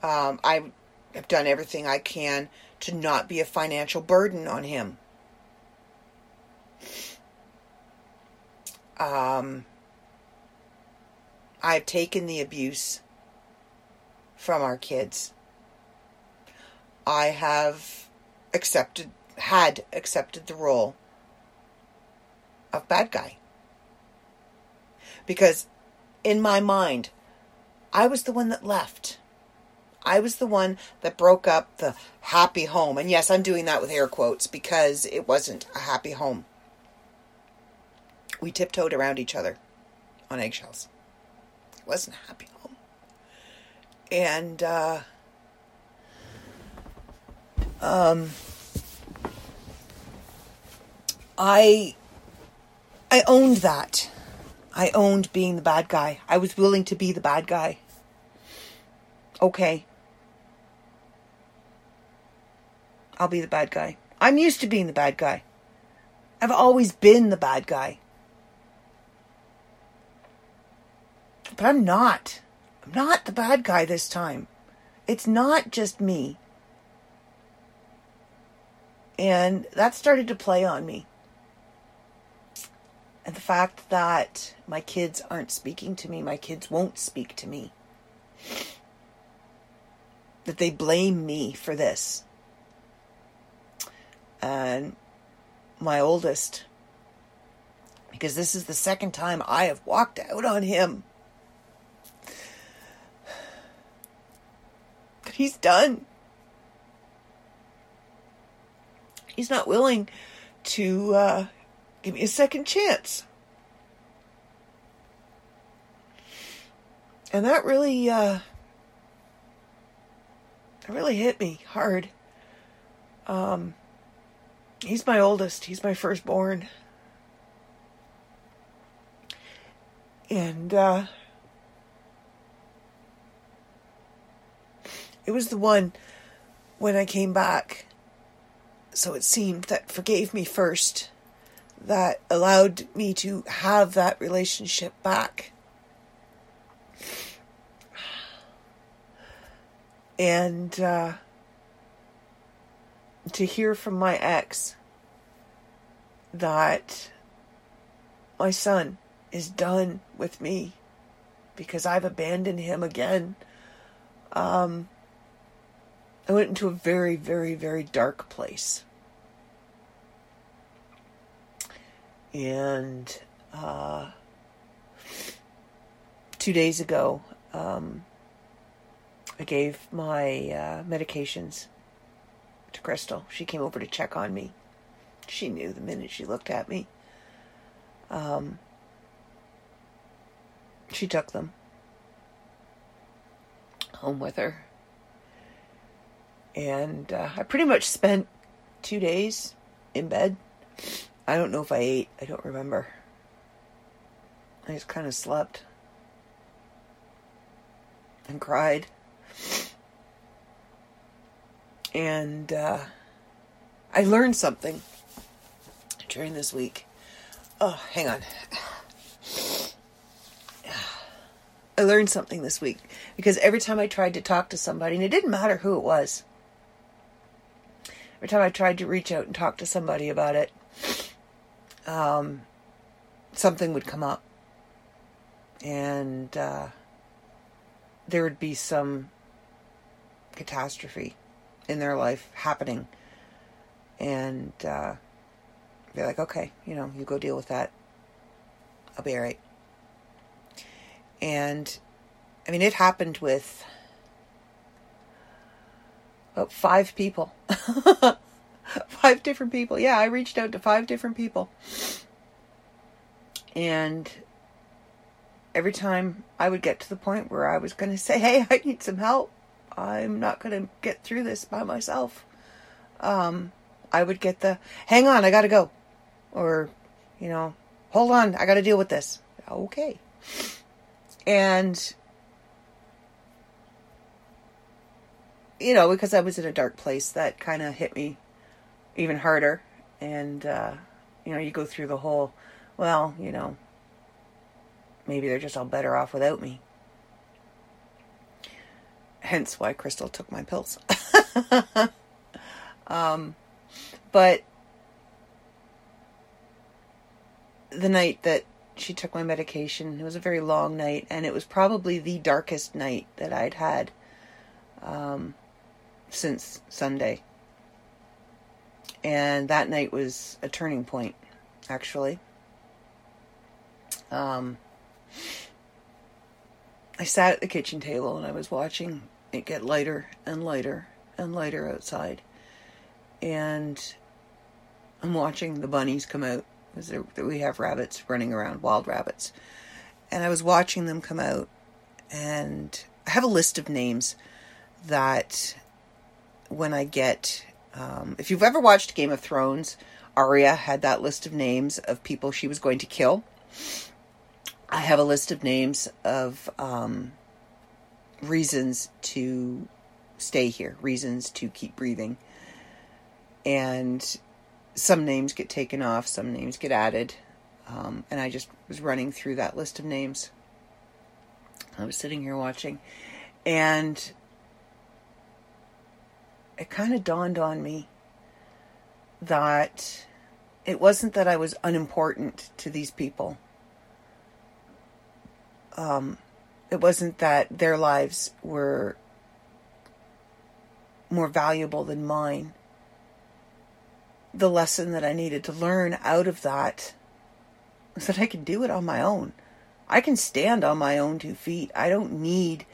Um, I have done everything I can to not be a financial burden on him. Um, I've taken the abuse from our kids. I have accepted, had accepted the role of bad guy. Because in my mind, I was the one that left. I was the one that broke up the happy home. And yes, I'm doing that with air quotes because it wasn't a happy home. We tiptoed around each other on eggshells. It wasn't a happy home. And, uh, um, I, I owned that. I owned being the bad guy. I was willing to be the bad guy. Okay. I'll be the bad guy. I'm used to being the bad guy. I've always been the bad guy. But I'm not. I'm not the bad guy this time. It's not just me. And that started to play on me. And the fact that my kids aren't speaking to me, my kids won't speak to me, that they blame me for this. And my oldest, because this is the second time I have walked out on him. But he's done. He's not willing to uh, give me a second chance. And that really, uh, that really hit me hard. Um, he's my oldest. He's my firstborn. And, uh, it was the one when I came back. So it seemed that forgave me first that allowed me to have that relationship back. And uh, to hear from my ex that my son is done with me because I've abandoned him again. Um, I went into a very, very, very dark place. And uh, two days ago, um, I gave my uh, medications to Crystal. She came over to check on me. She knew the minute she looked at me. Um, she took them home with her. And uh, I pretty much spent two days in bed. I don't know if I ate. I don't remember. I just kind of slept and cried. And uh, I learned something during this week. Oh, hang on. I learned something this week because every time I tried to talk to somebody, and it didn't matter who it was, every time I tried to reach out and talk to somebody about it, um, something would come up. And uh, there would be some catastrophe in their life happening. And uh, they're like, okay, you know, you go deal with that. I'll be all right. And I mean, it happened with about five people. <laughs> five different people. Yeah, I reached out to five different people. And every time I would get to the point where I was going to say, hey, I need some help. I'm not going to get through this by myself. Um, I would get the, hang on, I got to go. Or, you know, hold on, I got to deal with this. Okay. And, you know, because I was in a dark place, that kind of hit me even harder. And, uh, you know, you go through the whole, well, you know, maybe they're just all better off without me. Hence why Crystal took my pills. <laughs> um, but the night that she took my medication, it was a very long night, and it was probably the darkest night that I'd had um, since Sunday. And that night was a turning point, actually. Um, I sat at the kitchen table and I was watching it get lighter and lighter and lighter outside. And I'm watching the bunnies come out because we have rabbits running around, wild rabbits. And I was watching them come out, and I have a list of names that when I get, um, if you've ever watched Game of Thrones, Arya had that list of names of people she was going to kill. I have a list of names of um, reasons to stay here, reasons to keep breathing. And some names get taken off, some names get added. Um, and I just was running through that list of names. I was sitting here watching, and it kind of dawned on me that it wasn't that I was unimportant to these people. Um, it wasn't that their lives were more valuable than mine. The lesson that I needed to learn out of that was that I can do it on my own. I can stand on my own two feet. I don't need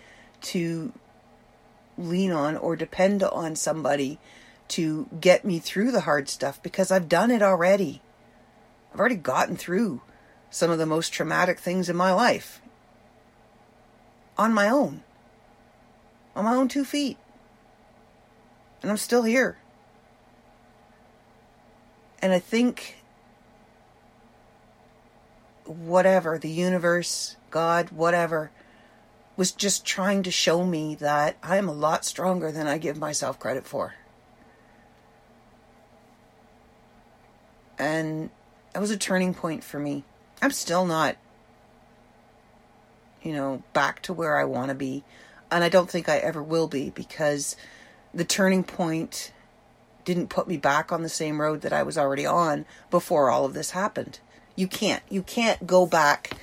to lean on or depend on somebody to get me through the hard stuff because I've done it already. I've already gotten through some of the most traumatic things in my life on my own, on my own two feet. And I'm still here. And I think whatever, the universe, God, whatever, was just trying to show me that I am a lot stronger than I give myself credit for. And that was a turning point for me. I'm still not you know, back to where I want to be. And I don't think I ever will be because the turning point didn't put me back on the same road that I was already on before all of this happened. You can't. You can't go back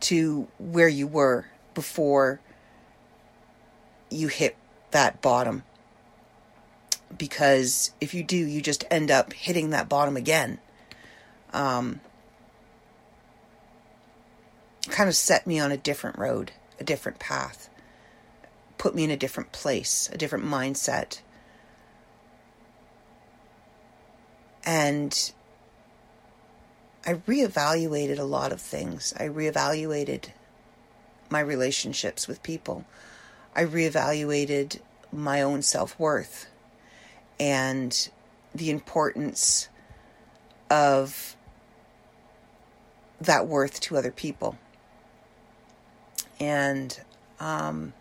to where you were before you hit that bottom. Because if you do, you just end up hitting that bottom again. Um, kind of set me on a different road, a different path, put me in a different place, a different mindset. And I reevaluated a lot of things. I reevaluated my relationships with people. I reevaluated my own self worth and the importance of that worth to other people and um,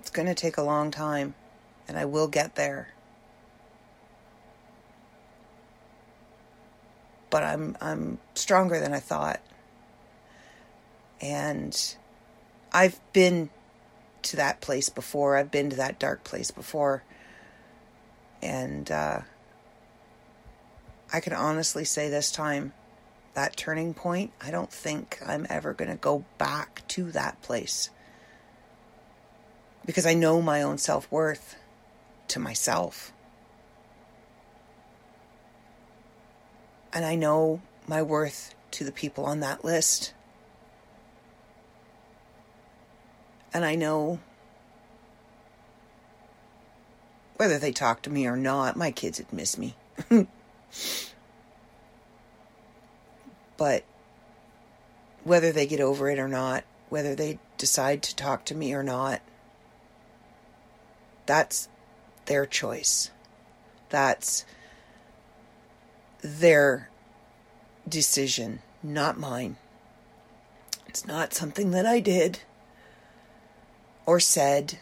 it's going to take a long time, and I will get there. But I'm I'm stronger than I thought, and I've been to that place before. I've been to that dark place before, and uh, I can honestly say this time that turning point, I don't think I'm ever going to go back to that place. Because I know my own self worth to myself. And I know my worth to the people on that list. And I know whether they talk to me or not, my kids would miss me. <laughs> But whether they get over it or not, whether they decide to talk to me or not, that's their choice. That's their decision, not mine. It's not something that I did or said.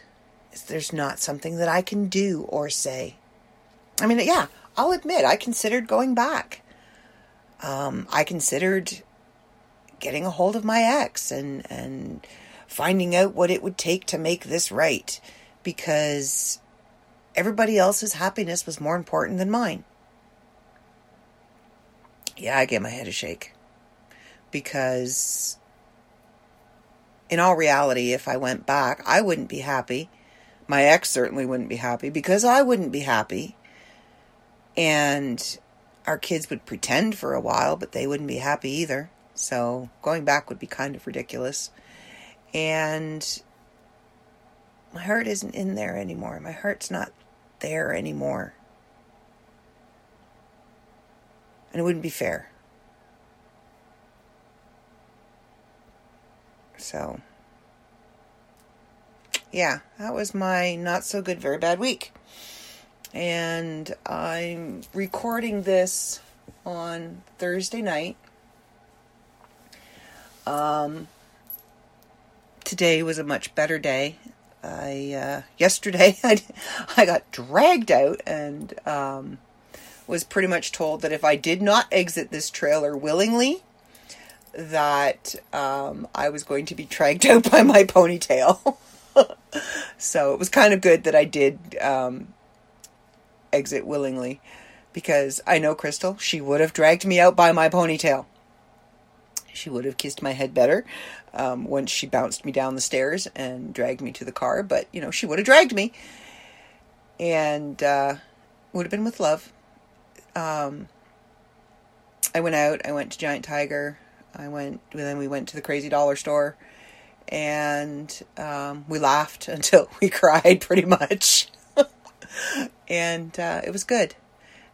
There's not something that I can do or say. I mean, yeah, I'll admit I considered going back um, I considered getting a hold of my ex and and finding out what it would take to make this right because everybody else's happiness was more important than mine. Yeah, I gave my head a shake because in all reality if I went back, I wouldn't be happy. My ex certainly wouldn't be happy because I wouldn't be happy. And our kids would pretend for a while, but they wouldn't be happy either. So going back would be kind of ridiculous. And my heart isn't in there anymore. My heart's not there anymore. And it wouldn't be fair. So, yeah, that was my not so good, very bad week. And I'm recording this on Thursday night. Um, today was a much better day. I uh, yesterday <laughs> I I got dragged out and um, was pretty much told that if I did not exit this trailer willingly, that um, I was going to be dragged <laughs> out by my ponytail. <laughs> so it was kind of good that I did um, exit willingly because I know Crystal. She would have dragged me out by my ponytail. She would have kissed my head better um, once she bounced me down the stairs and dragged me to the car, but you know, she would have dragged me and uh, would have been with love. Um, I went out, I went to Giant Tiger, I went, then we went to the Crazy Dollar store and um, we laughed <laughs> until we <laughs> cried pretty much. And uh, it was good.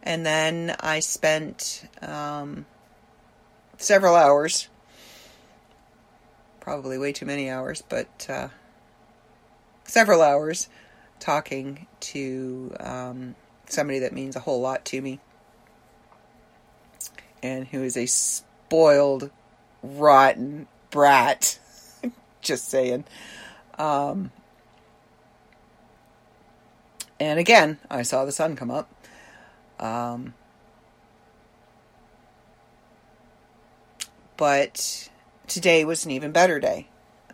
And then I spent um, several hours, probably way too many hours, but uh, several hours talking to um, somebody that means a whole lot to me and who is a spoiled, rotten brat. <laughs> Just saying. Um, and again, I saw the sun come up. Um, but today was an even better day.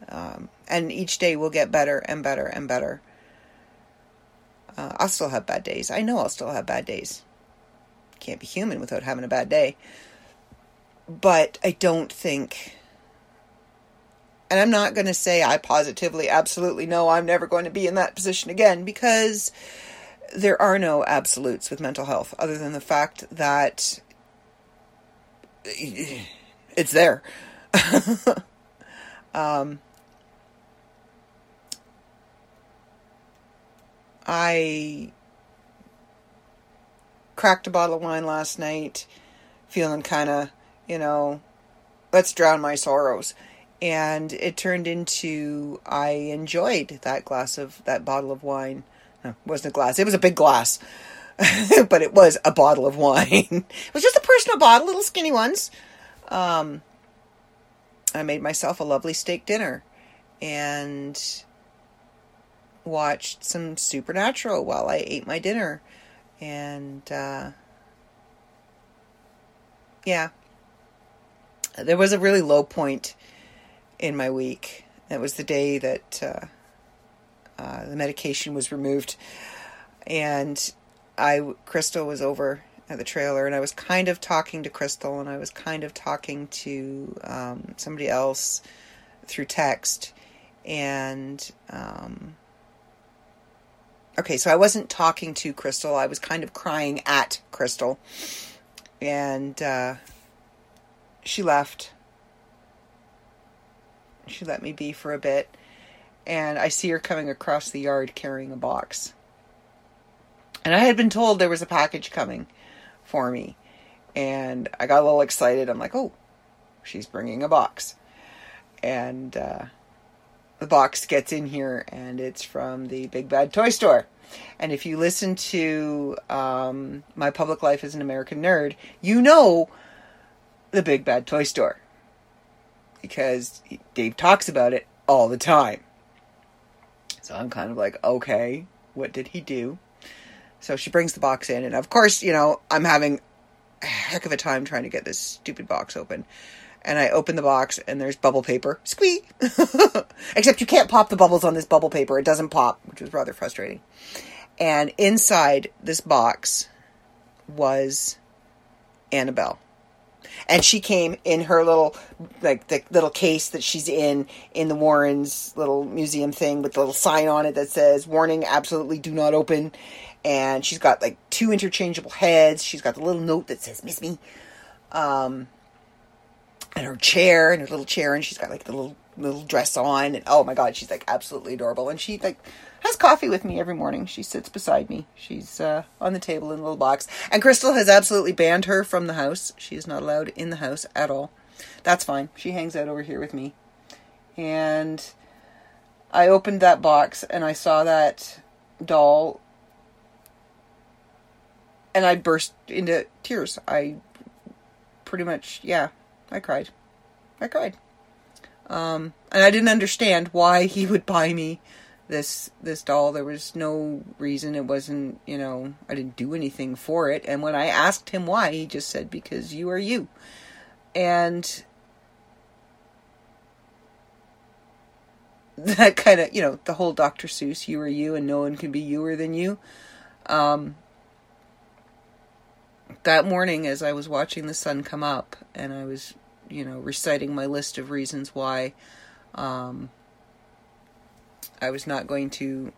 Um, and each day will get better and better and better. Uh, I'll still have bad days. I know I'll still have bad days. Can't be human without having a bad day. But I don't think. And I'm not going to say I positively, absolutely know I'm never going to be in that position again because there are no absolutes with mental health other than the fact that <sighs> it's there. <laughs> um, I cracked a bottle of wine last night, feeling kind of, you know, let's drown my sorrows. And it turned into I enjoyed that glass of that bottle of wine. No, wasn't a glass. It was a big glass. <laughs> but it was a bottle of wine. <laughs> it was just a personal bottle, little skinny ones. Um, I made myself a lovely steak dinner and watched some Supernatural while I ate my dinner. And, uh, yeah, there was a really low point in my week. It was the day that uh, uh, the medication was removed, and I Crystal was over at the trailer, and I was kind of talking to Crystal, and I was kind of talking to um, somebody else through text, and um, okay, so I wasn't talking to Crystal, I was kind of crying at Crystal, and uh, she left. She let me be for a bit, and I see her coming across the yard carrying a box. And I had been told there was a package coming for me. And I got a little excited. I'm like, oh, she's bringing a box. And uh, the box gets in here, and it's from the Big Bad Toy Store. And if you listen to um, My Public Life as an American Nerd, you know the Big Bad Toy Store. Because Dave talks about it all the time. So I'm kind of like, okay, what did he do? So she brings the box in, and of course, you know, I'm having a heck of a time trying to get this stupid box open. And I open the box, and there's bubble paper. Squeak! <laughs> Except you can't pop the bubbles on this bubble paper. It doesn't pop, which was rather frustrating. And inside this box was Annabelle. And she came in her little, like the little case that she's in in the Warrens little museum thing with the little sign on it that says "Warning: Absolutely do not open." And she's got like two interchangeable heads. She's got the little note that says "Miss me," um, and her chair and her little chair, and she's got like the little little dress on. And oh my god, she's like absolutely adorable. And she like has coffee with me every morning. She sits beside me. She's uh, on the table in a little box. And Crystal has absolutely banned her from the house. She is not allowed in the house at all. That's fine. She hangs out over here with me. And I opened that box and I saw that doll and I burst into tears. I pretty much, yeah, I cried. I cried. Um, and I didn't understand why he would buy me this this doll. There was no reason. It wasn't, you know, I didn't do anything for it. And when I asked him why, he just said, "Because you are you." And <laughs> that kind of, you know, the whole Dr. Seuss, "You are you, and no one can be youer than you." Um, that morning, as I was watching the sun come up, and I was, you know, reciting my list of reasons why. Um, I was not going to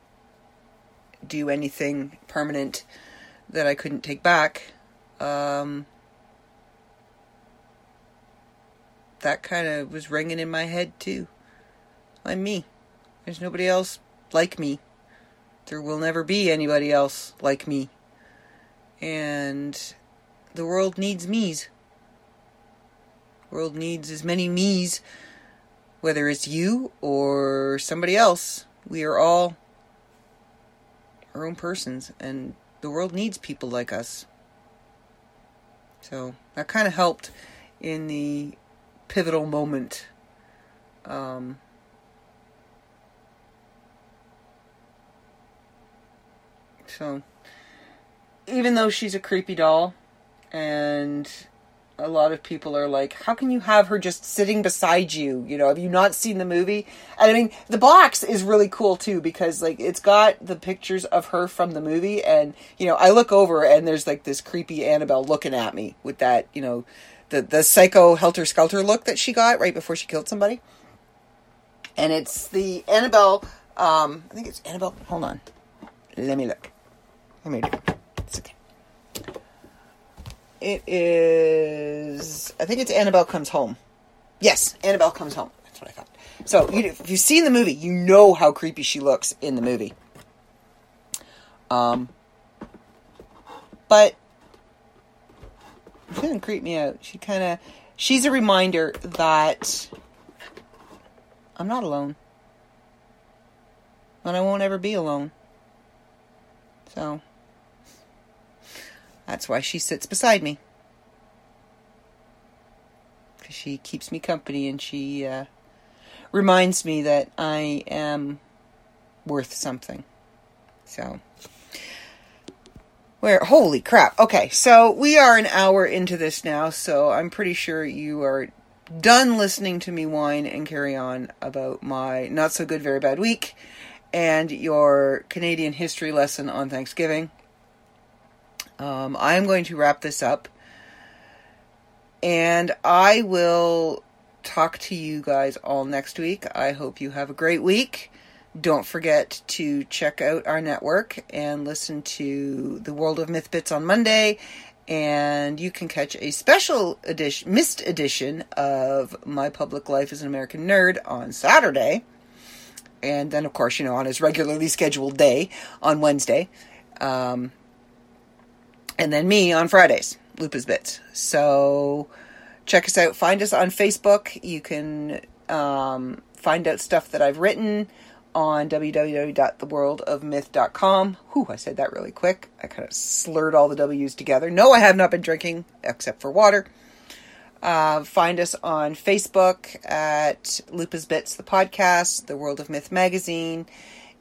do anything permanent that I couldn't take back. Um, that kind of was ringing in my head too. I'm me. There's nobody else like me. There will never be anybody else like me. And the world needs me's. The world needs as many me's, whether it's you or somebody else we are all our own persons, and the world needs people like us. So that kind of helped in the pivotal moment. Um, so, even though she's a creepy doll, and a lot of people are like, how can you have her just sitting beside you? You know, have you not seen the movie? And I mean, the box is really cool too because like it's got the pictures of her from the movie, and you know, I look over and there's like this creepy Annabelle looking at me with that, you know, the the psycho helter skelter look that she got right before she killed somebody. And it's the Annabelle. Um, I think it's Annabelle. Hold on, let me look. Let me look. It's okay. It is. I think it's Annabelle Comes Home. Yes, Annabelle Comes Home. That's what I thought. So you, if you've seen the movie, you know how creepy she looks in the movie. Um, but she didn't creep me out. She kind of. She's a reminder that I'm not alone. And I won't ever be alone. So. That's why she sits beside me. Because she keeps me company and she uh, reminds me that I am worth something. So. Where, holy crap. Okay, so we are an hour into this now, so I'm pretty sure you are done listening to me whine and carry on about my not so good, very bad week and your Canadian history lesson on Thanksgiving. Um, I'm going to wrap this up. And I will talk to you guys all next week. I hope you have a great week. Don't forget to check out our network and listen to the World of Myth Bits on Monday. And you can catch a special edition, missed edition of My Public Life as an American Nerd on Saturday. And then, of course, you know, on his regularly scheduled day on Wednesday. Um, and then me on Fridays, Lupus Bits. So check us out. Find us on Facebook. You can um, find out stuff that I've written on www.theworldofmyth.com. Whew, I said that really quick. I kind of slurred all the W's together. No, I have not been drinking except for water. Uh, find us on Facebook at Lupus Bits, the podcast, The World of Myth magazine,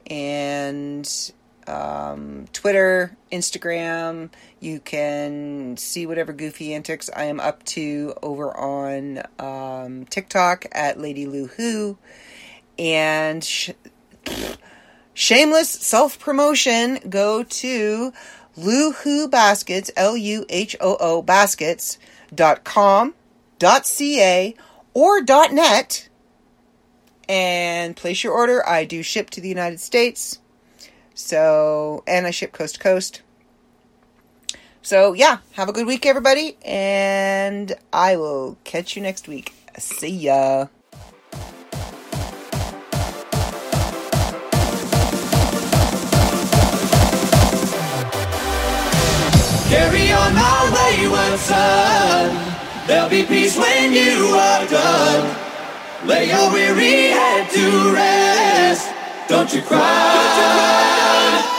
and um, Twitter, Instagram. You can see whatever goofy antics I am up to over on um, TikTok at Lady Lou Who. And sh- shameless self promotion go to Luhoo Baskets, L U H O O Baskets dot .com, dot .ca, or dot .net and place your order. I do ship to the United States. So, and I ship coast to coast. So, yeah, have a good week, everybody, and I will catch you next week. See ya. Carry on my wayward son. There'll be peace when you are done. Lay your weary head to rest. Don't you cry. Don't you cry.